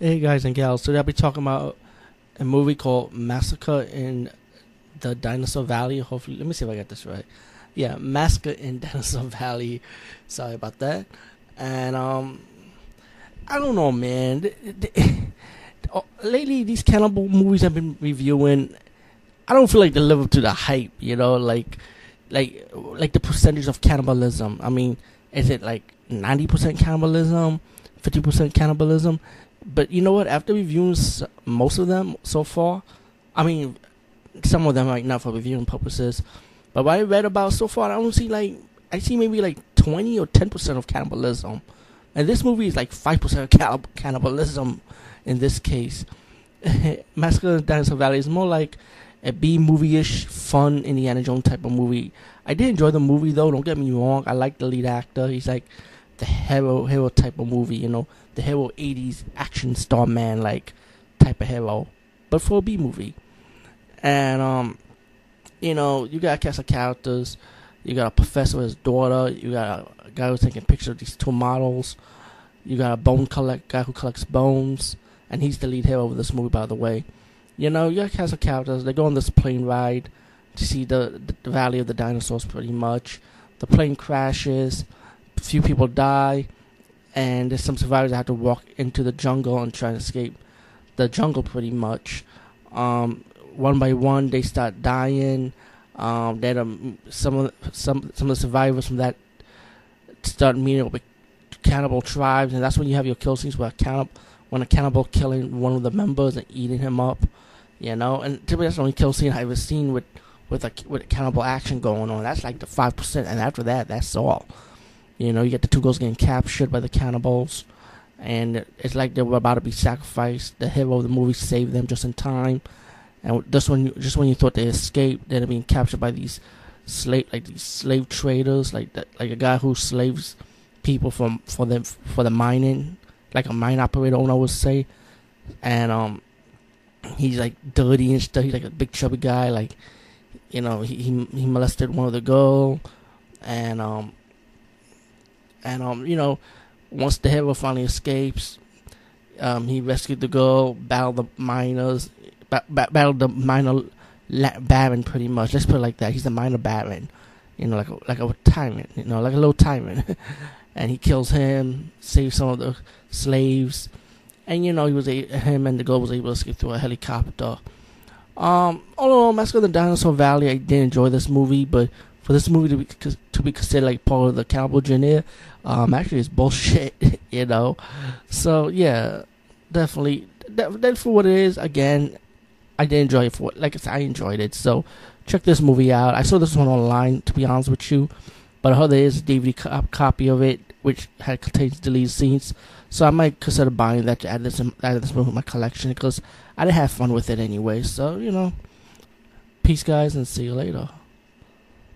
Hey guys and gals, today I'll be talking about a movie called Massacre in the Dinosaur Valley. Hopefully, let me see if I get this right. Yeah, Massacre in Dinosaur Valley. Sorry about that. And um, I don't know, man. Oh, lately, these cannibal movies I've been reviewing, I don't feel like they live up to the hype. You know, like, like, like the percentage of cannibalism. I mean, is it like ninety percent cannibalism, fifty percent cannibalism? But you know what? After reviewing most of them so far, I mean, some of them like not for reviewing purposes, but what I read about so far, I don't see like I see maybe like twenty or ten percent of cannibalism, and this movie is like five percent of cannibalism in this case. Massacre in Dinosaur Valley is more like a B movie-ish, fun Indiana Jones type of movie. I did enjoy the movie though. Don't get me wrong. I like the lead actor. He's like the hero hero type of movie. You know, the hero '80s action star man like type of hero, but for a B movie. And um, you know, you got a cast of characters. You got a professor, with his daughter. You got a guy who's taking pictures of these two models. You got a bone collect guy who collects bones, and he's the lead hero of this movie, by the way. You know, you got a cast of characters. They go on this plane ride to see the, the Valley of the Dinosaurs, pretty much. The plane crashes. A few people die, and there's some survivors that have to walk into the jungle and try to escape the jungle, pretty much. Um, one by one, they start dying. Um, then um, some of some some of the survivors from that start meeting up with cannibal tribes, and that's when you have your kill scenes where a cannibal, when a cannibal killing one of the members and eating him up, you know. And typically that's the only kill scene I've ever seen with with a with cannibal action going on. That's like the five percent, and after that, that's all. You know, you get the two girls getting captured by the cannibals, and it's like they were about to be sacrificed. The hero of the movie saved them just in time, and just when you, just when you thought they escaped, they're being captured by these slave like these slave traders, like that, like a guy who slaves people from for them for the mining, like a mine operator, I would say, and um, he's like dirty and stuff. He's like a big chubby guy, like you know, he he, he molested one of the girl, and um, and um, you know, once the hero finally escapes, um, he rescued the girl, battled the miners, ba- ba- battled the minor la- baron pretty much. Let's put it like that. He's the minor baron, you know, like a, like a tyrant, you know, like a little tyrant. and he kills him, saves some of the slaves, and you know he was a- him and the girl was able to escape through a helicopter. Um, all in all, in the Dinosaur Valley, I did enjoy this movie, but for this movie to be to be considered like part of the cowboy genre, um, actually it's bullshit, you know. So yeah, definitely that, for what it is. Again, I did enjoy it for like I said, I enjoyed it. So check this movie out. I saw this one online, to be honest with you, but I heard there is a DVD co- copy of it which had contains deleted scenes. So I might consider buying that to add this add this movie to my collection because I did have fun with it anyway. So you know, peace, guys, and see you later.